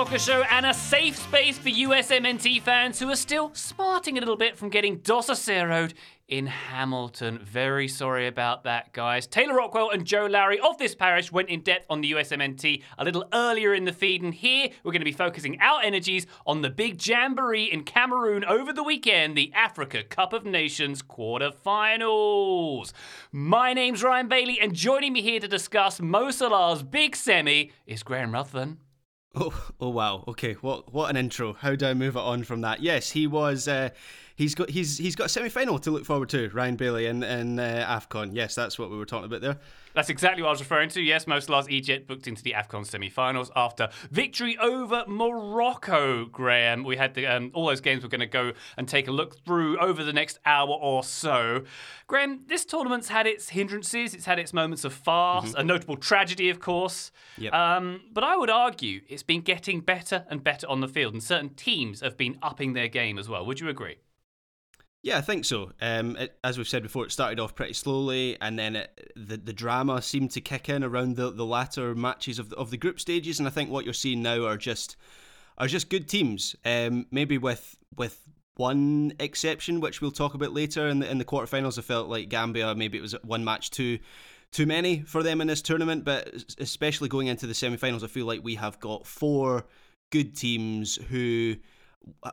Soccer Show and a safe space for USMNT fans who are still smarting a little bit from getting Dos a Cero'd in Hamilton. Very sorry about that, guys. Taylor Rockwell and Joe Lowery of this parish went in depth on the USMNT a little earlier in the feed, and here we're going to be focusing our energies on the big jamboree in Cameroon over the weekend, the Africa Cup of Nations quarterfinals. My name's Ryan Bailey, and joining me here to discuss Mo Salah's big semi is Graham Ruthven. Oh, oh wow. Okay, what what an intro. How do I move it on from that? Yes, he was. Uh, he's got he's he's got a semi final to look forward to. Ryan Bailey and in uh, Afcon. Yes, that's what we were talking about there. That's exactly what I was referring to. Yes, Mo Salah's Egypt booked into the AFCON semi-finals after victory over Morocco, Graham. We had the, um, all those games we're going to go and take a look through over the next hour or so. Graham, this tournament's had its hindrances. It's had its moments of farce, a notable tragedy, of course. Yep. Um, but I would argue it's been getting better and better on the field, and certain teams have been upping their game as well. Would you agree? Yeah, I think so. Um, it, as we've said before, it started off pretty slowly, and then it, the the drama seemed to kick in around the, the latter matches of the, of the group stages. And I think what you're seeing now are just are just good teams. Um, maybe with with one exception, which we'll talk about later in the in the quarterfinals. I felt like Gambia maybe it was one match too too many for them in this tournament, but especially going into the semi-finals, I feel like we have got four good teams who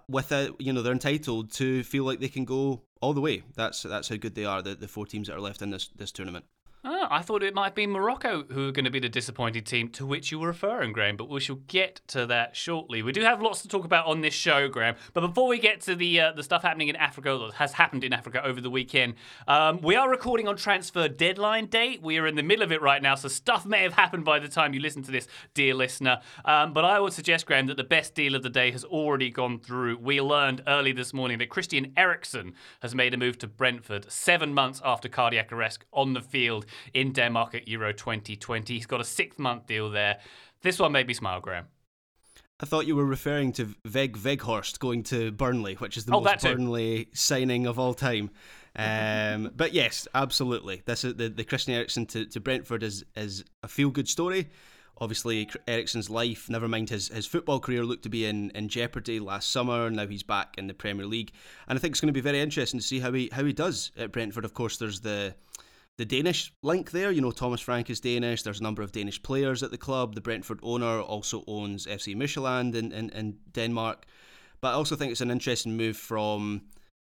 without you know they're entitled to feel like they can go all the way. That's that's how good they are. The the four teams that are left in this this tournament. Ah, I thought it might be Morocco who are going to be the disappointed team to which you were referring, Graham, but we shall get to that shortly. We do have lots to talk about on this show, Graham, but before we get to the uh, the stuff happening in Africa that has happened in Africa over the weekend, um, we are recording on transfer deadline day. We are in the middle of it right now, so stuff may have happened by the time you listen to this, dear listener. Um, but I would suggest, Graham, that the best deal of the day has already gone through. We learned early this morning that Christian Eriksen has made a move to Brentford seven months after cardiac arrest on the field in Denmark at Euro 2020. He's got a six month deal there. This one made me smile, Graham. I thought you were referring to Veg Weghorst going to Burnley, which is the Oh, most. Burnley signing of all time. Um, but yes, absolutely. This is the, the Christian Eriksen to, to Brentford is is a feel good story. Obviously, Eriksen's life, never mind his, his football career, looked to be in, in jeopardy last summer. Now he's back in the Premier League, and I think it's going to be very interesting to see how he how he does at Brentford. Of course, there's the the Danish link there. You know, Thomas Frank is Danish. There's a number of Danish players at the club. The Brentford owner also owns FC Midtjylland in, in, in Denmark. But I also think it's an interesting move from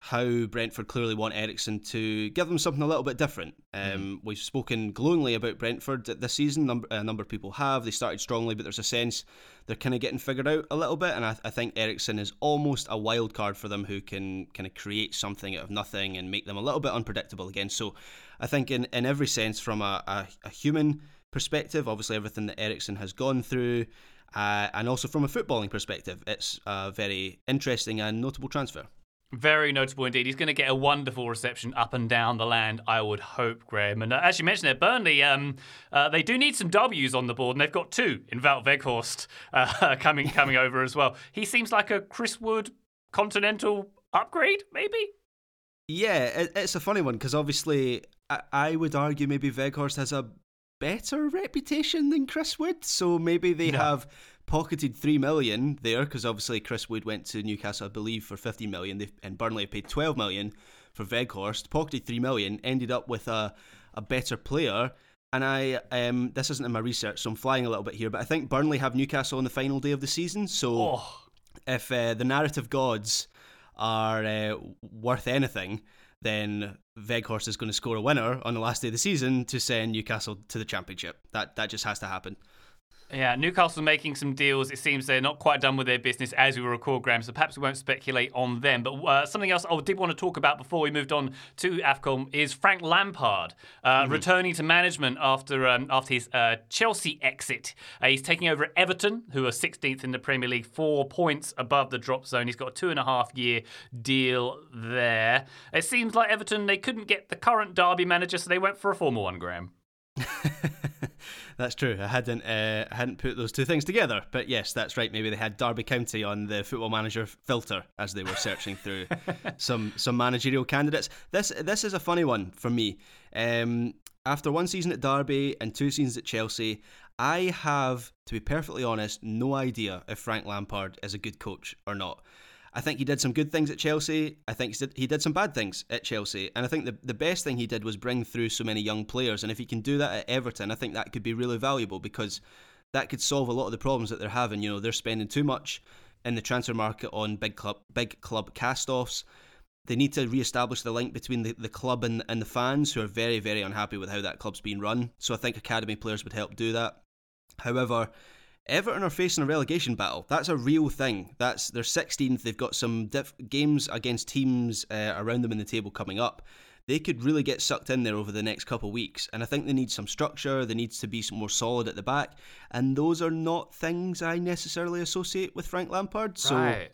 how Brentford clearly want Eriksen to give them something a little bit different. Um, We've spoken glowingly about Brentford this season. Number, a number of people have. They started strongly, but there's a sense they're kind of getting figured out a little bit. And I, I think Eriksen is almost a wild card for them who can kind of create something out of nothing and make them a little bit unpredictable again. So I think, in, in every sense, from a, a, a human perspective, obviously everything that Eriksen has gone through, uh, and also from a footballing perspective, it's a very interesting and notable transfer. Very notable indeed. He's going to get a wonderful reception up and down the land, I would hope, Graham. And uh, as you mentioned there, Burnley, um, uh, they do need some W's on the board, and they've got two in Wout Weghorst uh, coming coming over as well. He seems like a Chris Wood continental upgrade, maybe. Yeah, it, it's a funny one because obviously I, I, would argue maybe Weghorst has a better reputation than Chris Wood, so maybe they no. have pocketed three million there because obviously Chris Wood went to Newcastle, I believe, for fifty million, and Burnley paid twelve million for Weghorst. Pocketed three million, ended up with a a better player. And I, um, this isn't in my research, so I'm flying a little bit here, but I think Burnley have Newcastle on the final day of the season. So oh. if uh, the narrative gods are uh, worth anything, then Weghorst is going to score a winner on the last day of the season to send Newcastle to the championship. That that just has to happen. Yeah, Newcastle making some deals. It seems they're not quite done with their business as we record, Graham, so perhaps we won't speculate on them. But uh, something else I did want to talk about before we moved on to AFCON is Frank Lampard uh, mm-hmm. returning to management after um, after his uh, Chelsea exit. Uh, he's taking over at Everton, who are 16th in the Premier League, four points above the drop zone. He's got a two and a half year deal there. It seems like Everton, they couldn't get the current Derby manager, so they went for a former one, Graham. that's true. I hadn't uh, hadn't put those two things together, but yes, that's right. Maybe they had Derby County on the Football Manager filter as they were searching through some some managerial candidates. This this is a funny one for me. Um, after one season at Derby and two seasons at Chelsea, I have, to be perfectly honest, no idea if Frank Lampard is a good coach or not. I think he did some good things at Chelsea. I think he did some bad things at Chelsea. And I think the, the best thing he did was bring through so many young players. And if he can do that at Everton, I think that could be really valuable because that could solve a lot of the problems that they're having. You know, they're spending too much in the transfer market on big club big club cast-offs. They need to re-establish the link between the, the club and, and the fans who are very, very unhappy with how that club's being run. So I think academy players would help do that. However, Everton are facing a relegation battle. That's a real thing. That's they're 16th. They've got some diff- games against teams uh, around them in the table coming up. They could really get sucked in there over the next couple of weeks, and I think they need some structure. They needs to be more solid at the back, and those are not things I necessarily associate with Frank Lampard. So right.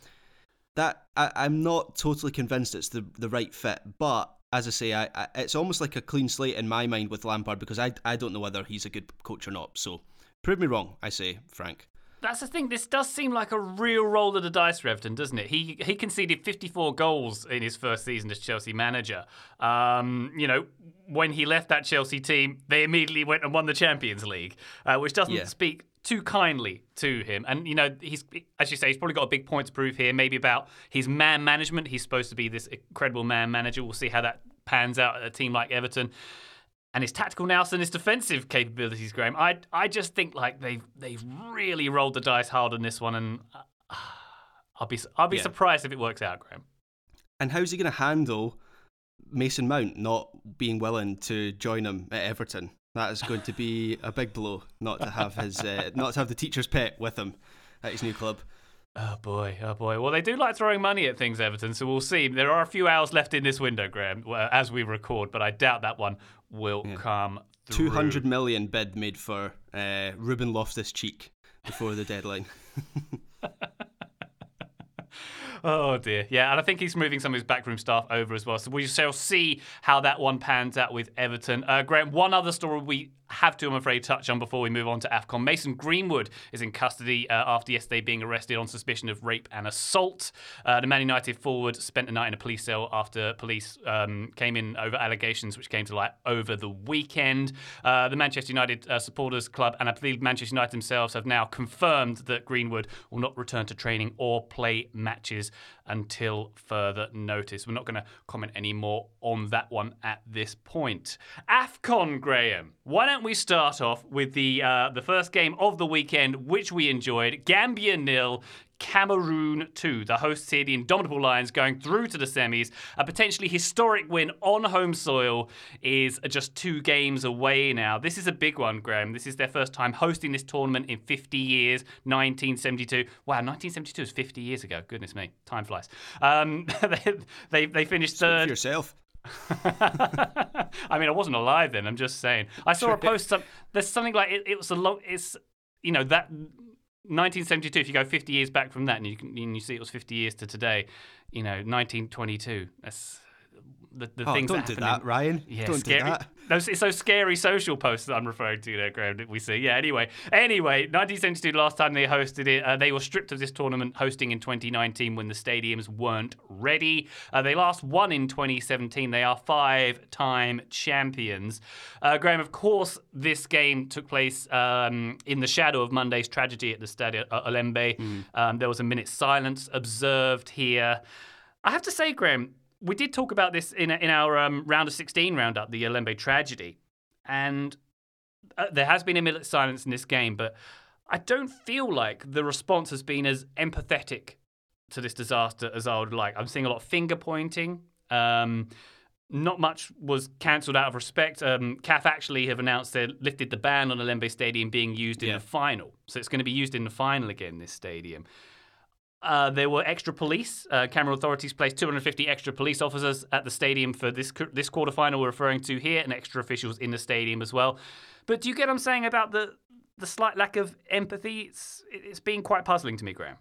that I, I'm not totally convinced it's the the right fit, but as I say, I, I, it's almost like a clean slate in my mind with Lampard because I, I don't know whether he's a good coach or not. So Prove me wrong, I say, Frank. That's the thing. This does seem like a real roll of the dice for Everton, doesn't it? He he conceded 54 goals in his first season as Chelsea manager. Um, you know, when he left that Chelsea team, they immediately went and won the Champions League, uh, which doesn't yeah. speak too kindly to him. And you know, he's as you say, he's probably got a big point to prove here. Maybe about his man management. He's supposed to be this incredible man manager. We'll see how that pans out at a team like Everton and his tactical nous and his defensive capabilities, Graham. I I just think like they've they've really rolled the dice hard on this one, and uh, I'll be I'll be yeah. surprised if it works out, Graham. And how's he going to handle Mason Mount not being willing to join him at Everton? That is going to be a big blow not to have his uh, not to have the teacher's pet with him at his new club. Oh boy, oh boy. Well, they do like throwing money at things, Everton. So we'll see. There are a few hours left in this window, Graham, as we record, but I doubt that one will yeah. come. Through. Two hundred million bid made for uh, Ruben Loftus Cheek before the deadline. Oh dear, yeah, and I think he's moving some of his backroom staff over as well. So we shall see how that one pans out with Everton. Uh, Graham, one other story we have to, I'm afraid, touch on before we move on to AFCON. Mason Greenwood is in custody uh, after yesterday being arrested on suspicion of rape and assault. Uh, the Man United forward spent the night in a police cell after police um, came in over allegations which came to light over the weekend. Uh, the Manchester United uh, Supporters Club and I believe Manchester United themselves have now confirmed that Greenwood will not return to training or play matches until further notice. We're not going to comment any more on that one at this point. AFCON, Graham. Why don't we start off with the uh, the first game of the weekend, which we enjoyed? Gambia nil, Cameroon 2. The hosts here, the Indomitable Lions, going through to the semis. A potentially historic win on home soil is just two games away now. This is a big one, Graham. This is their first time hosting this tournament in 50 years, 1972. Wow, 1972 is 50 years ago. Goodness me, time flies. Um, they, they, they, finished third. Speak yourself. I mean, I wasn't alive then. I'm just saying. I saw a post. Some, there's something like it, it was a long. It's you know that 1972. If you go 50 years back from that, and you can and you see it was 50 years to today, you know, 1922. That's the, the oh, things don't that do happen that, Ryan. yeah, don't scary. do that. Those, it's those scary social posts that I'm referring to there, Graham, that we see. Yeah, anyway. Anyway, 1972, last time they hosted it, uh, they were stripped of this tournament hosting in 2019 when the stadiums weren't ready. Uh, they last won in 2017. They are five time champions. Uh, Graham, of course, this game took place um, in the shadow of Monday's tragedy at the Stadio uh, Olembe. Mm. Um, there was a minute's silence observed here. I have to say, Graham, we did talk about this in in our um, round of 16 roundup, the Olembe tragedy, and uh, there has been a minute silence in this game, but I don't feel like the response has been as empathetic to this disaster as I would like. I'm seeing a lot of finger pointing. Um, not much was cancelled out of respect. Um, CAF actually have announced they lifted the ban on Olembe Stadium being used in Yeah. the final, so it's going to be used in the final again. This stadium. Uh, there were extra police. Uh, Cameroon authorities placed 250 extra police officers at the stadium for this this quarterfinal we're referring to here, and extra officials in the stadium as well. But do you get what I'm saying about the the slight lack of empathy? It's it's been quite puzzling to me, Graham.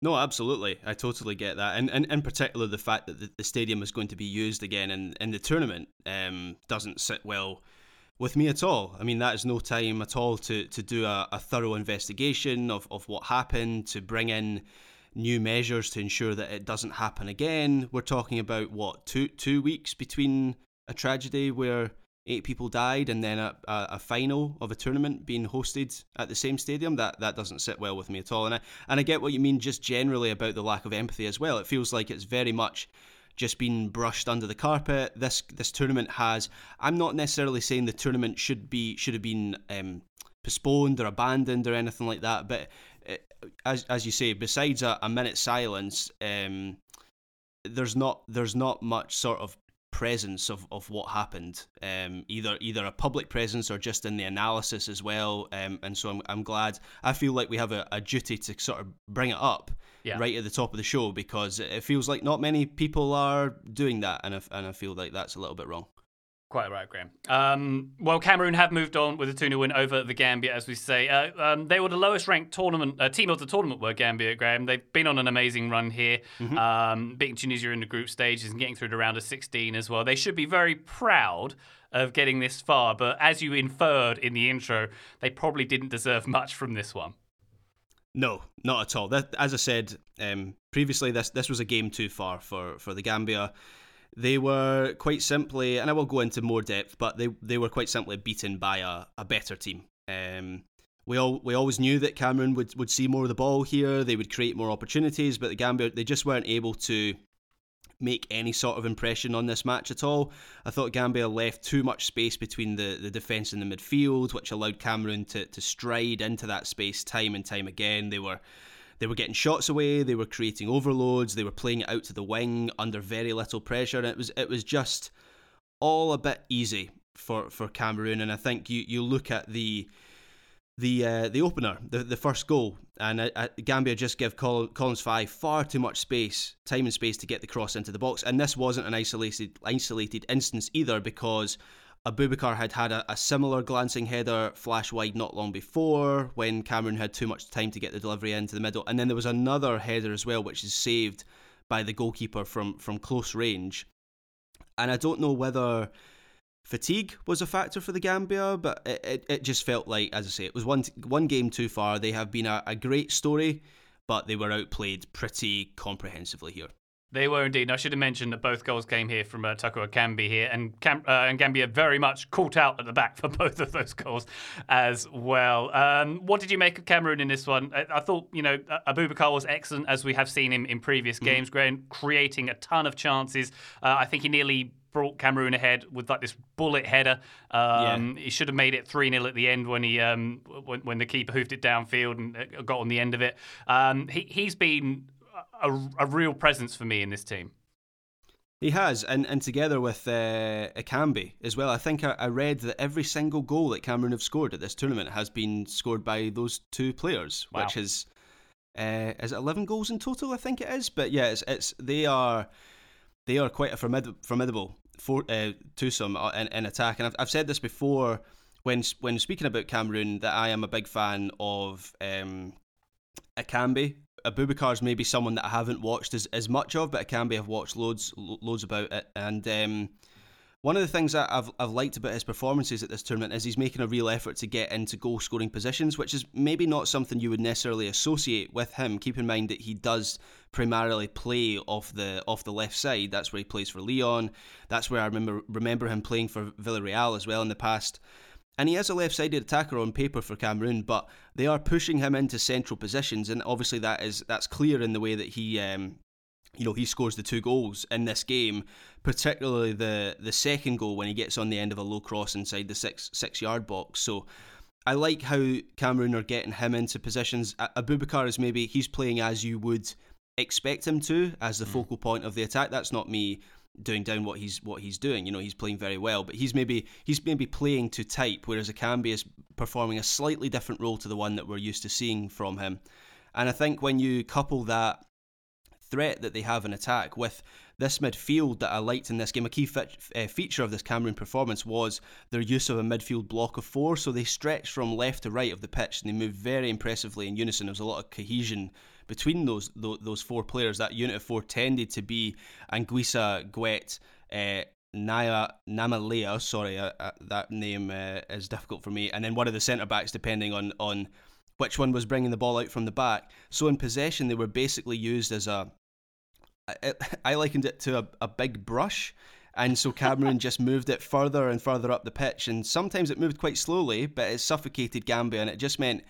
No, absolutely. I totally get that. And, and in particular, the fact that the, the stadium is going to be used again in, in the tournament um, doesn't sit well with me at all. I mean, that is no time at all to, to do a, a thorough investigation of, of what happened, to bring in new measures to ensure that it doesn't happen again. We're talking about, what, two, two weeks between a tragedy where eight people died and then a, a, a final of a tournament being hosted at the same stadium? That that doesn't sit well with me at all. And I and I get what you mean just generally about the lack of empathy as well. It feels like it's very much just been brushed under the carpet. This this tournament has I'm not necessarily saying the tournament should be should have been um, postponed or abandoned or anything like that but as as you say besides a, a minute silence um, there's not there's not much sort of presence of, of what happened. Um, either either a public presence or just in the analysis as well. Um, and so I'm, I'm glad I feel like we have a, a duty to sort of bring it up Yeah. right at the top of the show because it feels like not many people are doing that and I, and I feel like that's a little bit wrong Quite right, Graham. Um, well, Cameroon have moved on with a 2 0 win over the Gambia, as we say. Uh, um, they were the lowest ranked tournament uh, team of the tournament, were Gambia, Graham. They've been on an amazing run here, um, beating Tunisia in the group stages and getting through the round of 16 as well. They should be very proud of getting this far, but as you inferred in the intro, they probably didn't deserve much from this one. No, not at all. That, as I said um, previously, this this was a game too far for, for the Gambia. They were quite simply, and I will go into more depth, but they, they were quite simply beaten by a, a better team. Um, we all we always knew that Cameroon would, would see more of the ball here. They would create more opportunities, but the Gambia they just weren't able to make any sort of impression on this match at all. I thought Gambia left too much space between the, the defence and the midfield, which allowed Cameroon to, to stride into that space time and time again. They were they were getting shots away, they were creating overloads, they were playing it out to the wing under very little pressure, and it was it was just all a bit easy for, for Cameroon. And I think you, you look at the the uh, the opener, the the first goal, and uh, uh, Gambia just give Col- Collins Fai far too much space, time and space to get the cross into the box. And this wasn't an isolated isolated instance either, because Aboubakar had had a, a similar glancing header flash wide not long before when Cameroon had too much time to get the delivery into the middle, and then there was another header as well, which is saved by the goalkeeper from from close range. And I don't know whether fatigue was a factor for the Gambia, but it, it, it just felt like, as I say, it was one one game too far. They have been a, a great story, but they were outplayed pretty comprehensively here. They were indeed. And I should have mentioned that both goals came here from uh, Toko Ekambi here, and Cam- uh, and Gambia very much caught out at the back for both of those goals as well. Um, what did you make of Cameroon in this one? I, I thought you know Aboubakar was excellent as we have seen him in previous games, Graham, creating a ton of chances. Uh, I think he nearly brought Cameroon ahead with like this bullet header. Um, He should have made it 3 0 at the end when he um, when, when the keeper hoofed it downfield and uh, got on the end of it. Um, he, he's been a, a real presence for me in this team. He has, and, and together with uh, Ekambi as well. I think I, I read that every single goal that Cameroon have scored at this tournament has been scored by those two players, Wow. which is uh, is it eleven goals in total? I think it is. But yeah, it's, it's they are they are quite a formid- formidable for, uh, twosome uh, in, in attack. And I've, I've said this before when when speaking about Cameroon that I am a big fan of um, Ekambi. Aboubakar's maybe someone that I haven't watched as, as much of, but Ekambi I've watched loads loads about it. And um, one of the things that I've, I've liked about his performances at this tournament is he's making a real effort to get into goal scoring positions, which is maybe not something you would necessarily associate with him. Keep in mind that he does primarily play off the off the left side. That's where he plays for Lyon. That's where I remember remember him playing for Villarreal as well in the past. And he is a left-sided attacker on paper for Cameroon, but they are pushing him into central positions, and obviously that is that's clear in the way that he um, you know he scores the two goals in this game, particularly the the second goal when he gets on the end of a low cross inside the six six yard box. So I like how Cameroon are getting him into positions. Aboubakar is maybe he's playing as you would expect him to as the mm. focal point of the attack. That's not me doing down what he's what he's doing. You know, he's playing very well, but he's maybe he's maybe playing to type, whereas Ekambi is performing a slightly different role to the one that we're used to seeing from him. And I think when you couple that threat that they have in attack with this midfield that I liked in this game. A key uh, feature of this Cameroon performance was their use of a midfield block of four. So they stretched from left to right of the pitch and they moved very impressively in unison. There was a lot of cohesion between those those, those four players. That unit of four tended to be Anguissa, Gouet, uh, Naya Namalea, sorry, uh, uh, that name uh, is difficult for me, and then one of the centre backs, depending on on which one was bringing the ball out from the back. So in possession, they were basically used as a. I, I likened it to a, a big brush. And so Cameroon just moved it further and further up the pitch. And sometimes it moved quite slowly, but it suffocated Gambia. And it just meant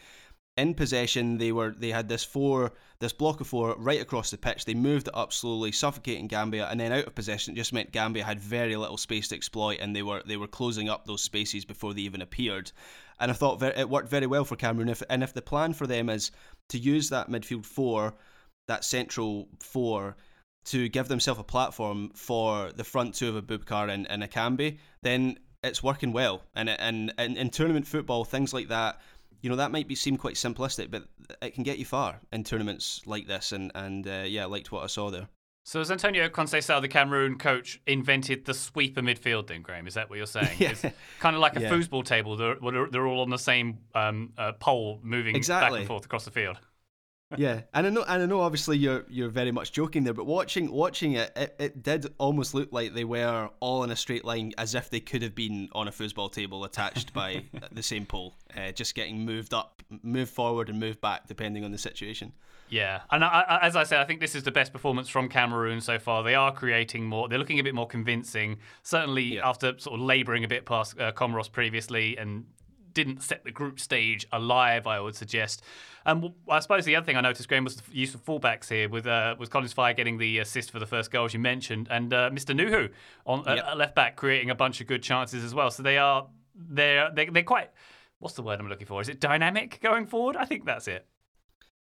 in possession they were they had this four this block of four right across the pitch they moved it up slowly suffocating Gambia and then out of possession it just meant Gambia had very little space to exploit and they were they were closing up those spaces before they even appeared and I thought it worked very well for Cameroon. If, and if the plan for them is to use that midfield four, that central four, to give themselves a platform for the front two of a Aboubakar and, and Ekambi, then it's working well. And, and, and in tournament football, things like that, you know, that might be seem quite simplistic, but it can get you far in tournaments like this. And, and uh, yeah, I liked what I saw there. So has Antonio Conceição, the Cameroon coach, invented the sweeper midfield then, Graham? Is that what you're saying? yeah. It's kind of like a yeah. foosball table. They're, they're all on the same um, uh, pole moving exactly. back and forth across the field. Yeah, and I know, and I know. Obviously, you're you're very much joking there, but watching watching it, it, it did almost look like they were all in a straight line, as if they could have been on a foosball table attached by the same pole, uh, just getting moved up, moved forward, and moved back depending on the situation. Yeah, and I, I, as I said, I think this is the best performance from Cameroon so far. They are creating more. They're looking a bit more convincing. Certainly yeah. after sort of labouring a bit past uh, Comoros previously and didn't set the group stage alive. I would suggest. And um, I suppose the other thing I noticed, Graham, was the use of fullbacks here, with uh, with Collins Fai getting the assist for the first goal, as you mentioned, and uh, Mr. Nouhou on uh, left back creating a bunch of good chances as well. So they are they're they're, they're quite. What's the word I'm looking for? Is it dynamic going forward? I think that's it.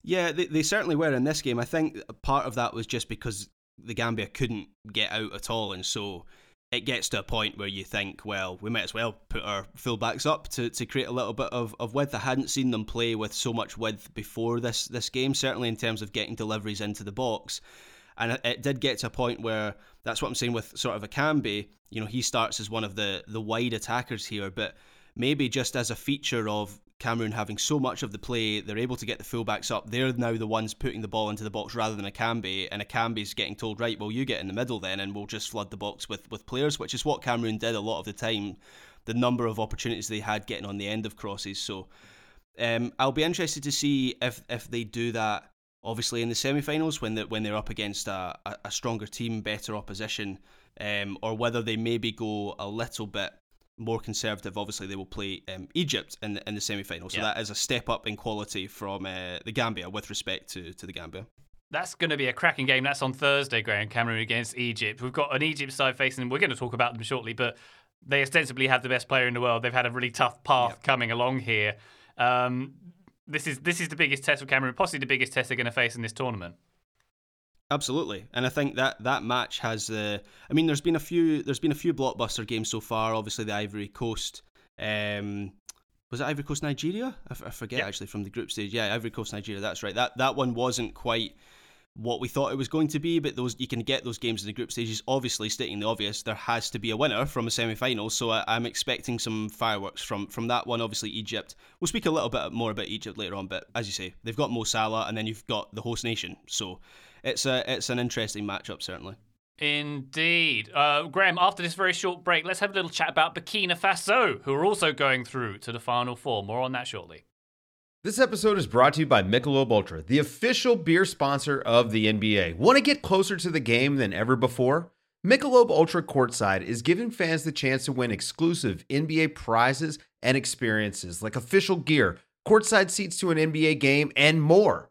Yeah, they, they certainly were in this game. I think part of that was just because the Gambia couldn't get out at all, and so it gets to a point where you think, well, we might as well put our fullbacks up to, to create a little bit of, of width. I hadn't seen them play with so much width before this this game, certainly in terms of getting deliveries into the box. And it, did get to a point where that's what I'm saying with sort of Ekambi. You know, he starts as one of the the wide attackers here, but maybe just as a feature of Cameroon having so much of the play, they're able to get the fullbacks up. They're now the ones putting the ball into the box rather than Ekambi, and Ekambi's getting told, right, well, you get in the middle then, and we'll just flood the box with, with players, which is what Cameroon did a lot of the time. The number of opportunities they had getting on the end of crosses. So um, I'll be interested to see if if they do that. Obviously, in the semi-finals, when they when they're up against a, a stronger team, better opposition, um, or whether they maybe go a little bit more conservative. Obviously, they will play um, Egypt in the, in the semi final. So yeah. that is a step up in quality from uh, the Gambia with respect to, to the Gambia. That's going to be a cracking game. That's on Thursday, Graham Cameroon against Egypt. We've got an Egypt side facing, them. we're going to talk about them shortly, but they ostensibly have the best player in the world. They've had a really tough path yep. coming along here. Um, this is this is the biggest test for Cameroon, possibly the biggest test they're going to face in this tournament. Absolutely, and I think that that match has. Uh, I mean, there's been a few. There's been a few blockbuster games so far. Obviously, the Ivory Coast. Um, was it Ivory Coast Nigeria? I, f- I forget yeah. actually from the group stage. Yeah, Ivory Coast Nigeria. That's right. That that one wasn't quite what we thought it was going to be, but those you can get those games in the group stages. Obviously, stating the obvious, there has to be a winner from a semi-final, so I, am expecting some fireworks from from that one. Obviously, Egypt. We'll speak a little bit more about Egypt later on, but as you say, they've got Mo Salah, and then you've got the host nation, so it's a it's an interesting matchup certainly. Indeed. Uh, Graham, after this very short break, let's have a little chat about Burkina Faso, who are also going through to the final four. More on that shortly. This episode is brought to you by Michelob Ultra, the official beer sponsor of the NBA. Want to get closer to the game than ever before? Michelob Ultra Courtside is giving fans the chance to win exclusive NBA prizes and experiences like official gear, courtside seats to an NBA game, and more.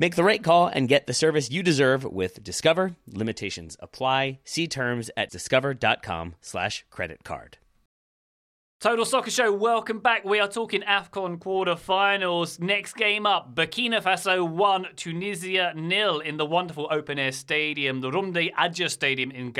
Make the right call and get the service you deserve with Discover. Limitations apply. See terms at discover.com slash credit card. Total Soccer Show, welcome back. We are talking AFCON quarterfinals. Next game up, Burkina Faso 1, Tunisia nil in the wonderful open air stadium, the Roumdé Adjia Stadium in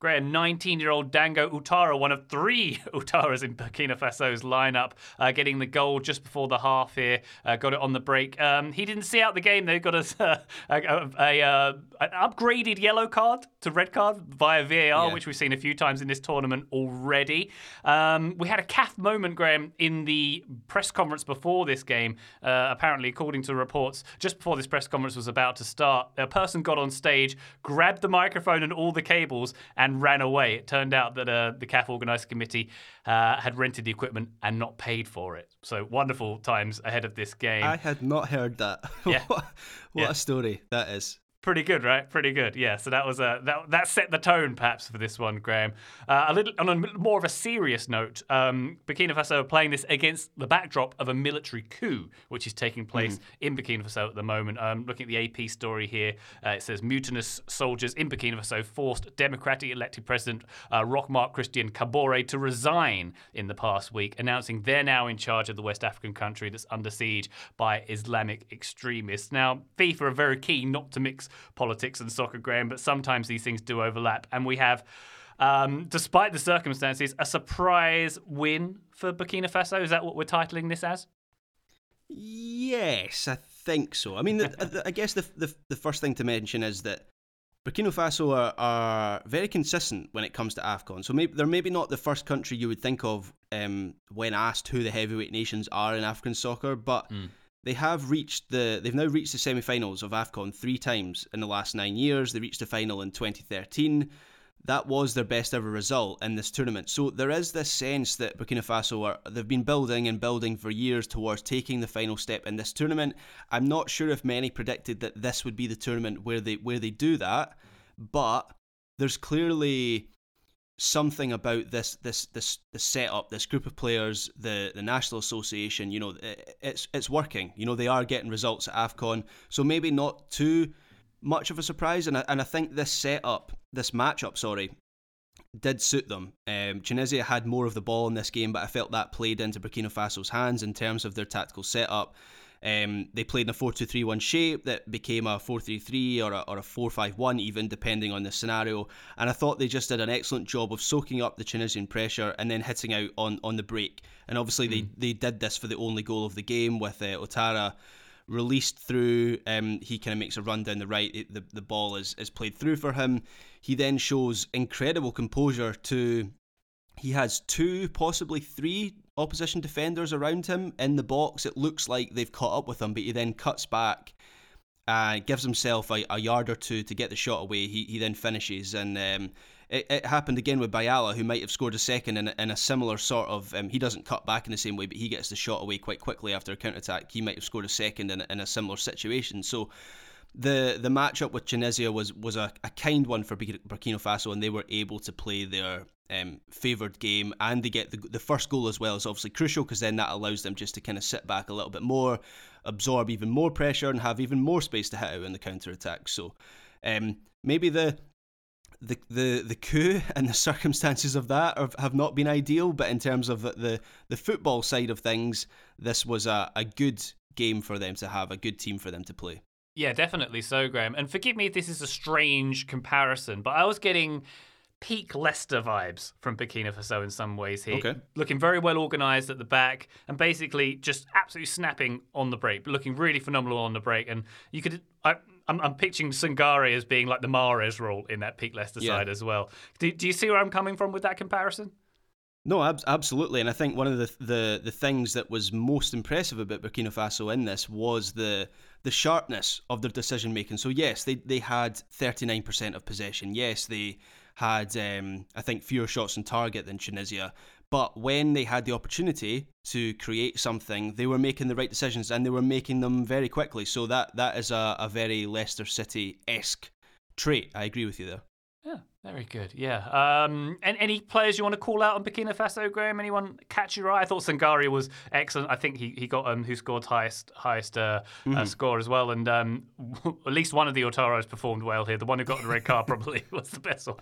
Garoua. Graham, 19 year old Dango Ouattara, one of three Ouattaras in Burkina Faso's lineup, uh, getting the goal just before the half here. Uh, got it on the break. Um, he didn't see out the game, They got a, a, a, a uh, an upgraded yellow card to red card via VAR, yeah. which we've seen a few times in this tournament already. Um, we had a CAF moment, Graham, in the press conference before this game. Uh, apparently, according to reports, just before this press conference was about to start, a person got on stage, grabbed the microphone and all the cables, and and ran away. It turned out that uh, the CAF organising committee uh, had rented the equipment and not paid for it. So wonderful times ahead of this game. I had not heard that. Yeah. what, what yeah. a story that is. Pretty good, right? Pretty good. Yeah. So that was a that that set the tone, perhaps, for this one, Graham. Uh, a little on a more of a serious note, um, Burkina Faso are playing this against the backdrop of a military coup, which is taking place mm. in Burkina Faso at the moment. Um, looking at the AP story here, uh, it says mutinous soldiers in Burkina Faso forced democratically elected President uh, Roch Marc Christian Kabore to resign in the past week, announcing they're now in charge of the West African country that's under siege by Islamic extremists. Now, FIFA are very keen not to mix politics and soccer, Graham, but sometimes these things do overlap. And we have, um, despite the circumstances, a surprise win for Burkina Faso. Is that what we're titling this as? Yes, I think so. I mean, the, the, I guess the, the, the first thing to mention is that Burkina Faso are, are very consistent when it comes to AFCON. So maybe they're maybe not the first country you would think of um, when asked who the heavyweight nations are in African soccer, but mm they have reached the they've now reached the semi-finals of AFCON three times in the last nine years. They reached the final in 2013. That was their best ever result in this tournament. So there is this sense that Burkina Faso are they've been building and building for years towards taking the final step in this tournament. I'm not sure if many predicted that this would be the tournament where they where they do that, but there's clearly something about this this this the setup, this group of players, the the national association. You know, it, it's it's working. You know, they are getting results at Afcon, so maybe not too much of a surprise. And I, and I think this setup, this matchup, sorry, did suit them. Um, Tunisia had more of the ball in this game, but I felt that played into Burkina Faso's hands in terms of their tactical setup. Um, they played in a 4 2 3 1 shape that became a 4 3 3 or a, or a 4 5 1, even depending on the scenario. And I thought they just did an excellent job of soaking up the Tunisian pressure and then hitting out on, on the break. And obviously, mm. they, they did this for the only goal of the game with uh, Ouattara released through. Um, he kind of makes a run down the right. It, the, the ball is, is played through for him. He then shows incredible composure to. He has two, possibly three opposition defenders around him in the box. It looks like they've caught up with him, but he then cuts back, uh, gives himself a, a yard or two to get the shot away. He, he then finishes, and um, it, it, happened again with Bayala, who might have scored a second in, in a similar sort of. Um, he doesn't cut back in the same way, but he gets the shot away quite quickly after a counter attack. He might have scored a second in, in a similar situation. So the the matchup with Tunisia was was a, a kind one for Burkina Faso, and they were able to play their um, favoured game, and they get the, the first goal as well is obviously crucial because then that allows them just to kind of sit back a little bit more, absorb even more pressure, and have even more space to hit out in the counter attack. So um, maybe the the the the coup and the circumstances of that have, have not been ideal. But in terms of the, the, the football side of things, this was a, a good game for them to have, a good team for them to play. Yeah, definitely so, Graham. And forgive me if this is a strange comparison, but I was getting peak Leicester vibes from Burkina Faso in some ways here. Okay. Looking very well organised at the back and basically just absolutely snapping on the break, looking really phenomenal on the break. And you could, I, I'm, I'm picturing Sangare as being like the Mahrez role in that peak Leicester Yeah. side as well. Do, do you see where I'm coming from with that comparison? No, ab- absolutely, and I think one of the, the the things that was most impressive about Burkina Faso in this was the the sharpness of their decision making. So yes, they they had thirty nine percent of possession. Yes, they had um, I think fewer shots on target than Tunisia. But when they had the opportunity to create something, they were making the right decisions and they were making them very quickly. So that that is a, a very Leicester City esque trait. I agree with you there. Very good. Yeah. Um, and any players you want to call out on Burkina Faso, Graham? Anyone catch your eye? I thought Sangare was excellent. I think he, he got um who scored highest highest uh, uh, score as well, and um, at least one of the Ouattaras performed well here. The one who got the red card probably was the best one.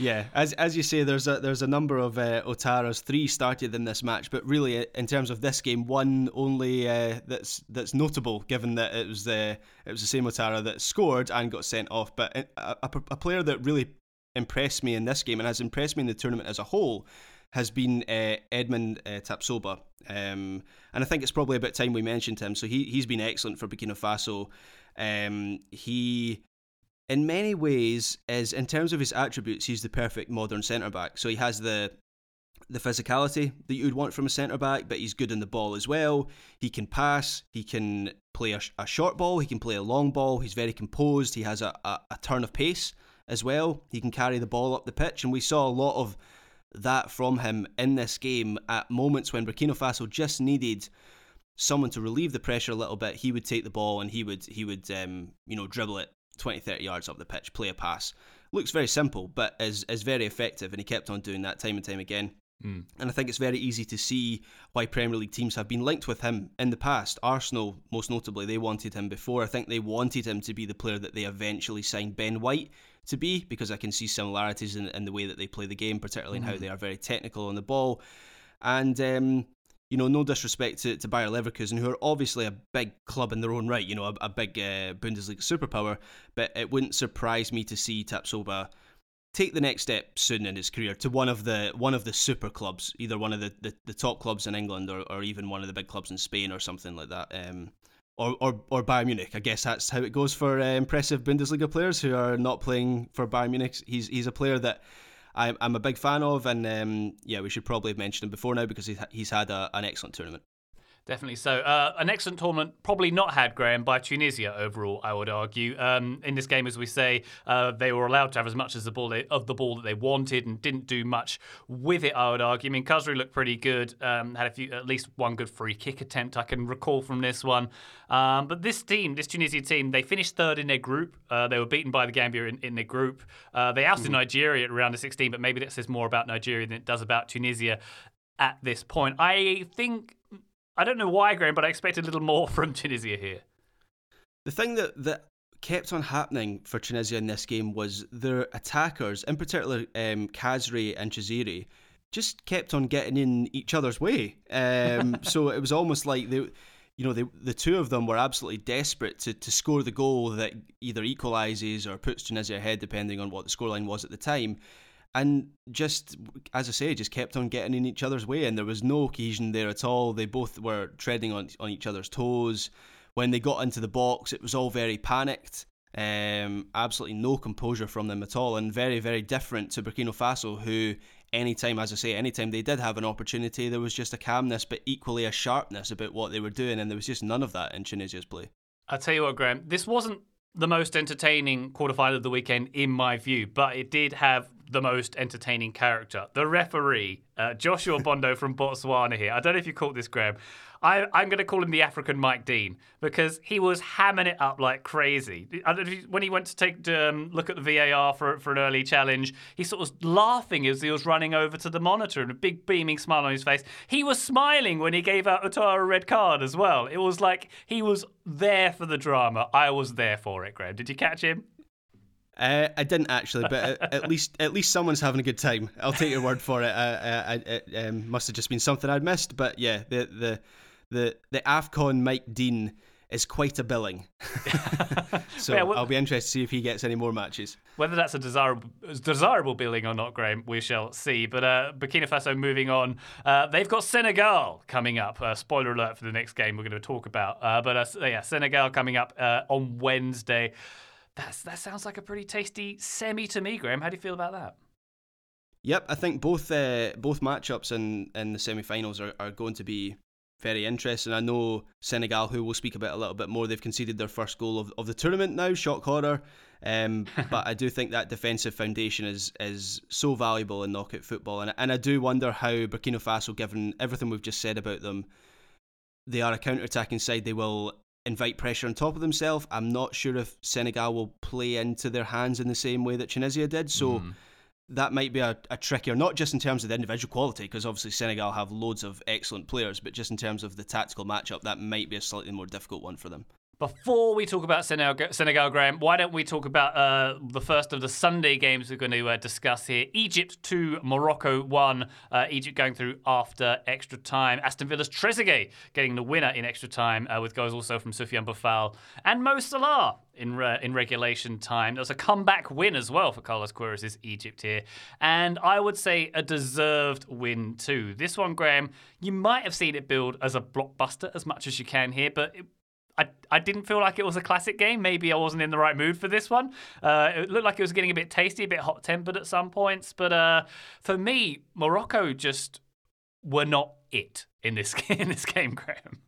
Yeah, as as you say, there's a there's a number of uh, Ouattaras. Three started in this match, but really, uh, in terms of this game, one only uh, that's that's notable, given that it was the it was the same Ouattara that scored and got sent off. But a, a, a player that really impressed me in this game and has impressed me in the tournament as a whole has been uh, Edmond uh, Tapsoba. Um, and I think it's probably about time we mentioned him. So he he's been excellent for Burkina Faso. Um, he in many ways is in terms of his attributes he's the perfect modern centre back. So he has the the physicality that you would want from a centre back but he's good in the ball as well. He can pass he can play a, a short ball he can play a long ball he's very composed he has a, a, a turn of pace as well. He can carry the ball up the pitch and we saw a lot of that from him in this game at moments when Burkina Faso just needed someone to relieve the pressure a little bit. He would take the ball and he would he would um, you know dribble it 20, 30 yards up the pitch, play a pass. Looks very simple, but is, is very effective, and he kept on doing that time and time again. Mm. And I think it's very easy to see why Premier League teams have been linked with him in the past. Arsenal, most notably, they wanted him before. I think they wanted him to be the player that they eventually signed Ben White to be, because I can see similarities in, in the way that they play the game, particularly in how they are very technical on the ball. And um, you know, no disrespect to, to Bayer Leverkusen, who are obviously a big club in their own right, you know, a, a big uh, Bundesliga superpower, but it wouldn't surprise me to see Tapsoba take the next step soon in his career to one of the one of the super clubs, either one of the, the, the top clubs in England or, or even one of the big clubs in Spain or something like that. Um, or, or, or Bayern Munich. I guess that's how it goes for uh, impressive Bundesliga players who are not playing for Bayern Munich. He's he's a player that I'm, I'm a big fan of, and um, yeah, we should probably have mentioned him before now because he's, he's had a, an excellent tournament. Definitely so. Uh, an excellent tournament, probably not had, Graham, by Tunisia overall, I would argue. Um, in this game, as we say, uh, they were allowed to have as much as the ball they, of the ball that they wanted and didn't do much with it, I would argue. I mean, Khazri looked pretty good, um, had a few, at least one good free kick attempt I can recall from this one. Um, but this team, this Tunisia team, they finished third in their group. Uh, they were beaten by the Gambia in, in their group. Uh, they ousted Nigeria at round of 16, but maybe that says more about Nigeria than it does about Tunisia at this point. I think I don't know why, Graham, but I expected a little more from Tunisia here. The thing that, that kept on happening for Tunisia in this game was their attackers, in particular um, Khazri and Jaziri, just kept on getting in each other's way. Um, so it was almost like they, you know, they, the two of them were absolutely desperate to, to score the goal that either equalises or puts Tunisia ahead, depending on what the scoreline was at the time and just as I say, just kept on getting in each other's way, and there was no cohesion there at all. They both were treading on on each other's toes. When they got into the box, it was all very panicked. Um, absolutely no composure from them at all, and very very different to Burkina Faso, who anytime, as I say, anytime they did have an opportunity, there was just a calmness, but equally a sharpness about what they were doing, and there was just none of that in Tunisia's play. I'll tell you what, Graham, this wasn't the most entertaining quarterfinal of the weekend in my view, but it did have the most entertaining character. The referee, uh, Joshua Bondo from Botswana here. I don't know if you caught this, Graham. I, I'm going to call him the African Mike Dean because he was hamming it up like crazy. I when he went to take um, look at the VAR for for an early challenge, he sort of was laughing as he was running over to the monitor and a big beaming smile on his face. He was smiling when he gave out Ouattara a red card as well. It was like he was there for the drama. I was there for it, Graham. Did you catch him? Uh, I didn't actually, but at, at, least at least someone's having a good time. I'll take your word for it. Uh, it um, must have just been something I'd missed, but yeah, the the the the Afcon Mike Dean is quite a billing. so yeah, well, I'll be interested to see if he gets any more matches. Whether that's a desirable desirable billing or not, Graham, we shall see. But uh, Burkina Faso moving on, uh, they've got Senegal coming up. Uh, spoiler alert for the next game we're going to talk about. Uh, but uh, yeah, Senegal coming up uh, on Wednesday. That's that sounds like a pretty tasty semi to me, Graham. How do you feel about that? Yep, I think both uh, both matchups in, in the semi-finals are, are going to be very interesting. I know Senegal, who we'll speak about a little bit more, they've conceded their first goal of, of the tournament now, shock horror. Um, but I do think that defensive foundation is is so valuable in knockout football, and and I do wonder how Burkina Faso, given everything we've just said about them, they are a counter-attacking side. They will invite pressure on top of themselves. I'm not sure if Senegal will play into their hands in the same way that Tunisia did. So. Mm that might be a, a trickier, not just in terms of the individual quality, because obviously Senegal have loads of excellent players, but just in terms of the tactical matchup, that might be a slightly more difficult one for them. Before we talk about Senegal, Senegal Graham, why don't we talk about uh, the first of the Sunday games we're going to uh, discuss here? Egypt 2, Morocco 1. Uh, Egypt going through after extra time. Aston Villa's Trezeguet getting the winner in extra time, uh, with goals also from Soufiane Boufal and Mo Salah in re- in regulation time. There was a comeback win as well for Carlos Queiroz' Egypt here, and I would say a deserved win too. This one, Graham, you might have seen it build as a blockbuster as much as you can here, but. It, I, I didn't feel like it was a classic game. Maybe I wasn't in the right mood for this one. Uh, it looked like it was getting a bit tasty, a bit hot tempered at some points. But uh, for me, Morocco just were not it in this in this game, Graham.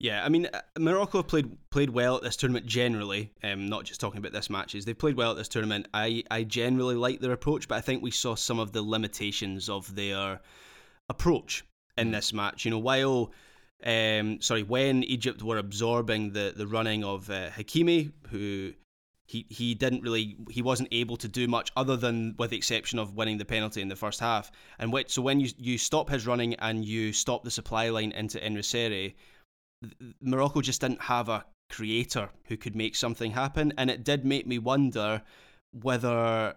Yeah, I mean, uh, Morocco played played well at this tournament generally. Um, not just talking about this matches, they've played well at this tournament. I I generally like their approach, but I think we saw some of the limitations of their approach in mm. this match. You know, while um, sorry, when Egypt were absorbing the the running of uh, Hakimi, who he he didn't really he wasn't able to do much other than with the exception of winning the penalty in the first half. And what, so when you you stop his running and you stop the supply line into En-Nesyri Morocco just didn't have a creator who could make something happen, and it did make me wonder whether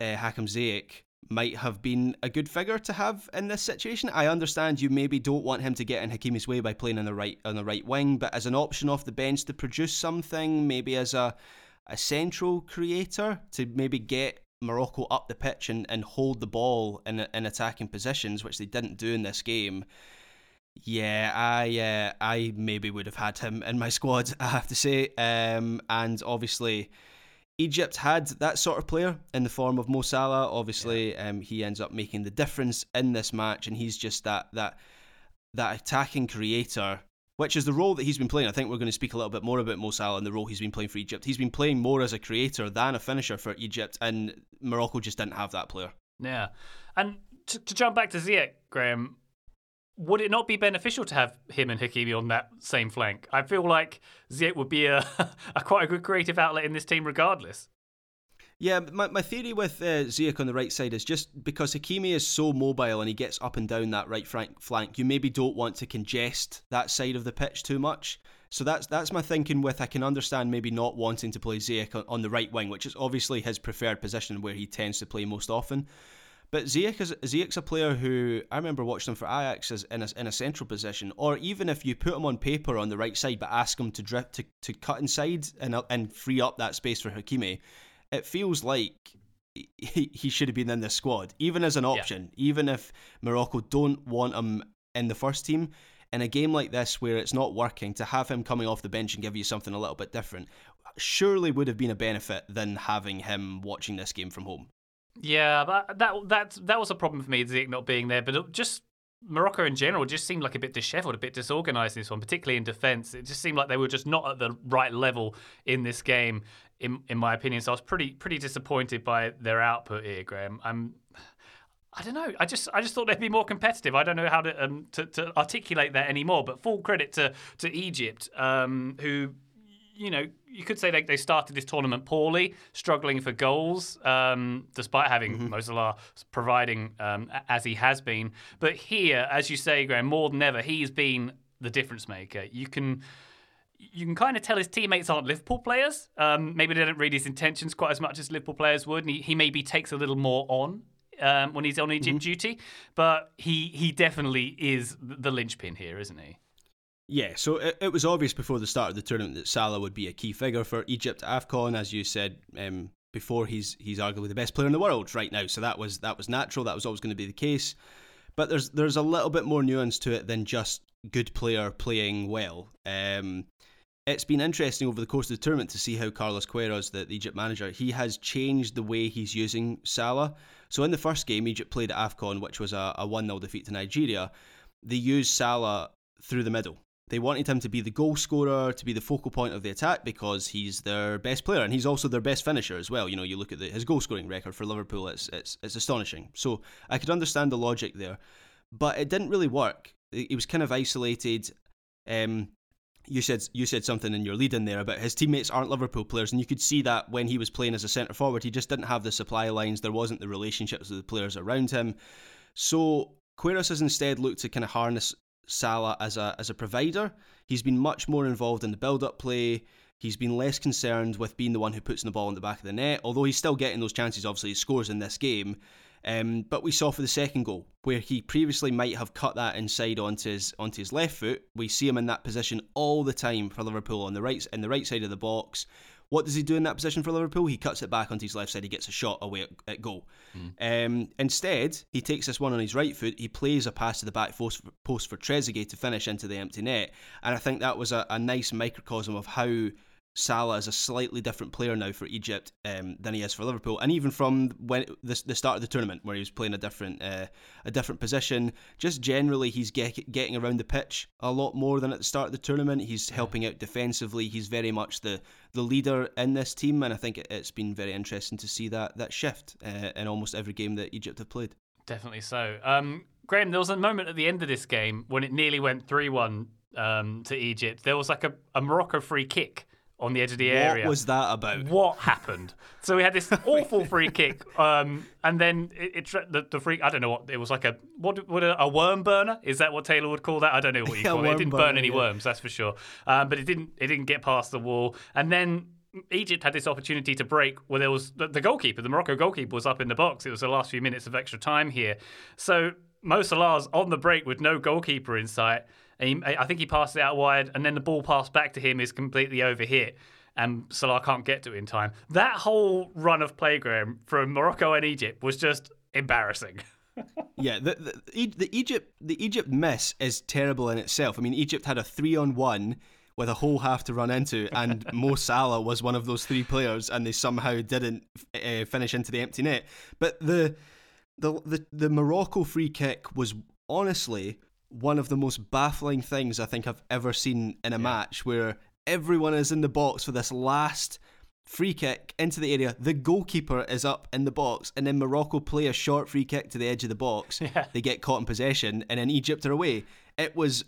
uh, Hakim Ziyech might have been a good figure to have in this situation. I understand you maybe don't want him to get in Hakimi's way by playing on the right on the right wing, but as an option off the bench to produce something, maybe as a a central creator to maybe get Morocco up the pitch and, and hold the ball in in attacking positions, which they didn't do in this game. Yeah, I uh, I maybe would have had him in my squad. I have to say, um, and obviously. Egypt had that sort of player in the form of Mo Salah. Obviously, yeah. um, he ends up making the difference in this match, and he's just that that that attacking creator, which is the role that he's been playing. I think we're going to speak a little bit more about Mo Salah and the role he's been playing for Egypt. He's been playing more as a creator than a finisher for Egypt, and Morocco just didn't have that player. Yeah, and to, to jump back to Ziyech, Graham, would it not be beneficial to have him and Hakimi on that same flank? I feel like Ziyech would be a, a quite a good creative outlet in this team, regardless. Yeah, my, my theory with uh, Ziyech on the right side is just because Hakimi is so mobile and he gets up and down that right flank, you maybe don't want to congest that side of the pitch too much. So that's that's my thinking. With I can understand maybe not wanting to play Ziyech on, on the right wing, which is obviously his preferred position where he tends to play most often. But Ziyech is Ziyech's a player who I remember watching him for Ajax as in a, in a central position, or even if you put him on paper on the right side, but ask him to drift to, to cut inside and uh, and free up that space for Hakimi, it feels like he, he should have been in the squad, even as an option, yeah. even if Morocco don't want him in the first team. In a game like this where it's not working, to have him coming off the bench and give you something a little bit different surely would have been a benefit than having him watching this game from home. Yeah, that that that that was a problem for me, Zeke not being there. But just Morocco in general just seemed like a bit dishevelled, a bit disorganised in this one, particularly in defence. It just seemed like they were just not at the right level in this game, in in my opinion. So I was pretty pretty disappointed by their output here, Graham. I'm. I don't know. I just I just thought they'd be more competitive. I don't know how to um, to, to articulate that anymore. But full credit to to Egypt, um, who you know, you could say they, they started this tournament poorly, struggling for goals, um, despite having mm-hmm. Mo Salah providing um, as he has been. But here, as you say, Graham, more than ever, he's been the difference maker. You can you can kind of tell his teammates aren't Liverpool players. Um, maybe they don't read his intentions quite as much as Liverpool players would, and he, he maybe takes a little more on um, when he's on Egypt mm-hmm. duty. But he he definitely is the linchpin here, isn't he? Yeah, so it, it was obvious before the start of the tournament that Salah would be a key figure for Egypt AFCON, as you said um, before. He's he's arguably the best player in the world right now, so that was that was natural. That was always going to be the case. But there's there's a little bit more nuance to it than just good player playing well. Um, it's been interesting over the course of the tournament to see how Carlos Queiroz, the, the Egypt manager, he has changed the way he's using Salah. So in the first game, Egypt played at AFCON, which was a, a 1 0 defeat to Nigeria. They used Salah through the middle. They wanted him to be the goal scorer, to be the focal point of the attack because he's their best player and he's also their best finisher as well. You know, you look at the, his goal scoring record for Liverpool, it's, it's, it's astonishing. So I could understand the logic there, but it didn't really work. He was kind of isolated. Um, you said you said something in your lead in there about his teammates aren't Liverpool players, and you could see that when he was playing as a centre forward, he just didn't have the supply lines. There wasn't the relationships with the players around him. So Queiroz has instead looked to kind of harness Salah as a as a provider. He's been much more involved in the build-up play. He's been less concerned with being the one who puts the ball in the back of the net, although he's still getting those chances. Obviously, he scores in this game. Um, but we saw for the second goal, where he previously might have cut that inside onto his onto his left foot, we see him in that position all the time for Liverpool on the right in the right side of the box. What does he do in that position for Liverpool? He cuts it back onto his left side. He gets a shot away at, at goal. Mm. Um, instead, he takes this one on his right foot. He plays a pass to the back post for, post for Trezeguet to finish into the empty net. And I think that was a, a nice microcosm of how Salah is a slightly different player now for Egypt um, than he is for Liverpool, and even from when the, the start of the tournament, where he was playing a different uh, a different position. Just generally, he's get, getting around the pitch a lot more than at the start of the tournament. He's helping out defensively. He's very much the the leader in this team, and I think it, has been very interesting to see that that shift uh, in almost every game that Egypt have played. Definitely so. Um, Graham, there was a moment at the end of this game when it nearly went three one um, to Egypt. There was like a, a Morocco free kick on the edge of the area. What was that about? What happened? So we had this awful free kick, um, and then it, it the, the free. I don't know what it was like a what what a, a, worm burner is that what Taylor would call that? I don't know what you call it. It didn't burn burner, any yeah. worms, that's for sure. Um, but it didn't it didn't get past the wall, and then. Egypt had this opportunity to break where there was the, the goalkeeper, the Morocco goalkeeper, was up in the box. It was the last few minutes of extra time here. So Mo Salah's on the break with no goalkeeper in sight. He, I think he passed it out wide, and then the ball passed back to him is completely overhit and Salah can't get to it in time. That whole run of playground from Morocco and Egypt was just embarrassing. yeah, the, the, the Egypt the Egypt miss is terrible in itself. I mean, Egypt had a three on one with a whole half to run into, and Mo Salah was one of those three players, and they somehow didn't uh, finish into the empty net. But the, the the the Morocco free kick was honestly one of the most baffling things I think I've ever seen in a yeah. match where everyone is in the box for this last free kick into the area. The goalkeeper is up in the box, and then Morocco play a short free kick to the edge of the box. Yeah. They get caught in possession, and then Egypt are away. It was.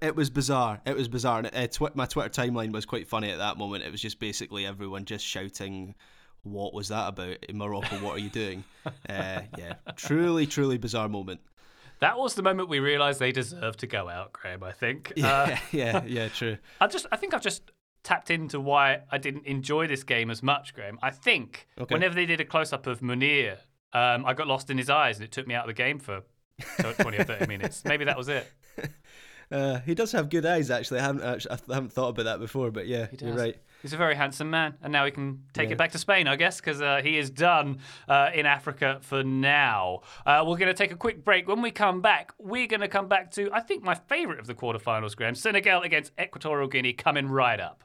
It was bizarre. It was bizarre. And uh, tw- my Twitter timeline was quite funny at that moment. It was just basically everyone just shouting, "What was that about in Morocco? What are you doing?" uh, yeah, truly, truly bizarre moment. That was the moment we realised they deserved to go out, Graham. I think. Yeah, uh, yeah, yeah. True. I just, I think I've just tapped into why I didn't enjoy this game as much, Graham. I think okay. whenever they did a close up of Munir, um, I got lost in his eyes and it took me out of the game for 20 or 30 minutes. Maybe that was it. Uh, he does have good eyes, actually. I haven't, actually, I haven't thought about that before, but yeah, you're right. He's a very handsome man, and now he can take yeah. it back to Spain, I guess, because uh, he is done uh, in Africa for now. Uh, we're going to take a quick break. When we come back, we're going to come back to, I think, my favourite of the quarterfinals, Graham Senegal against Equatorial Guinea, coming right up.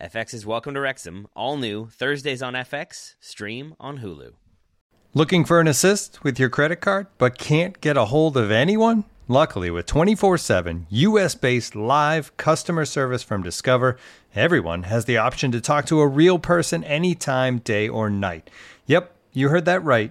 FX is Welcome to Wrexham, all new, Thursdays on FX, stream on Hulu. Looking for an assist with your credit card but can't get a hold of anyone? Luckily, with 24 7 US based live customer service from Discover, everyone has the option to talk to a real person anytime, day or night. Yep, you heard that right.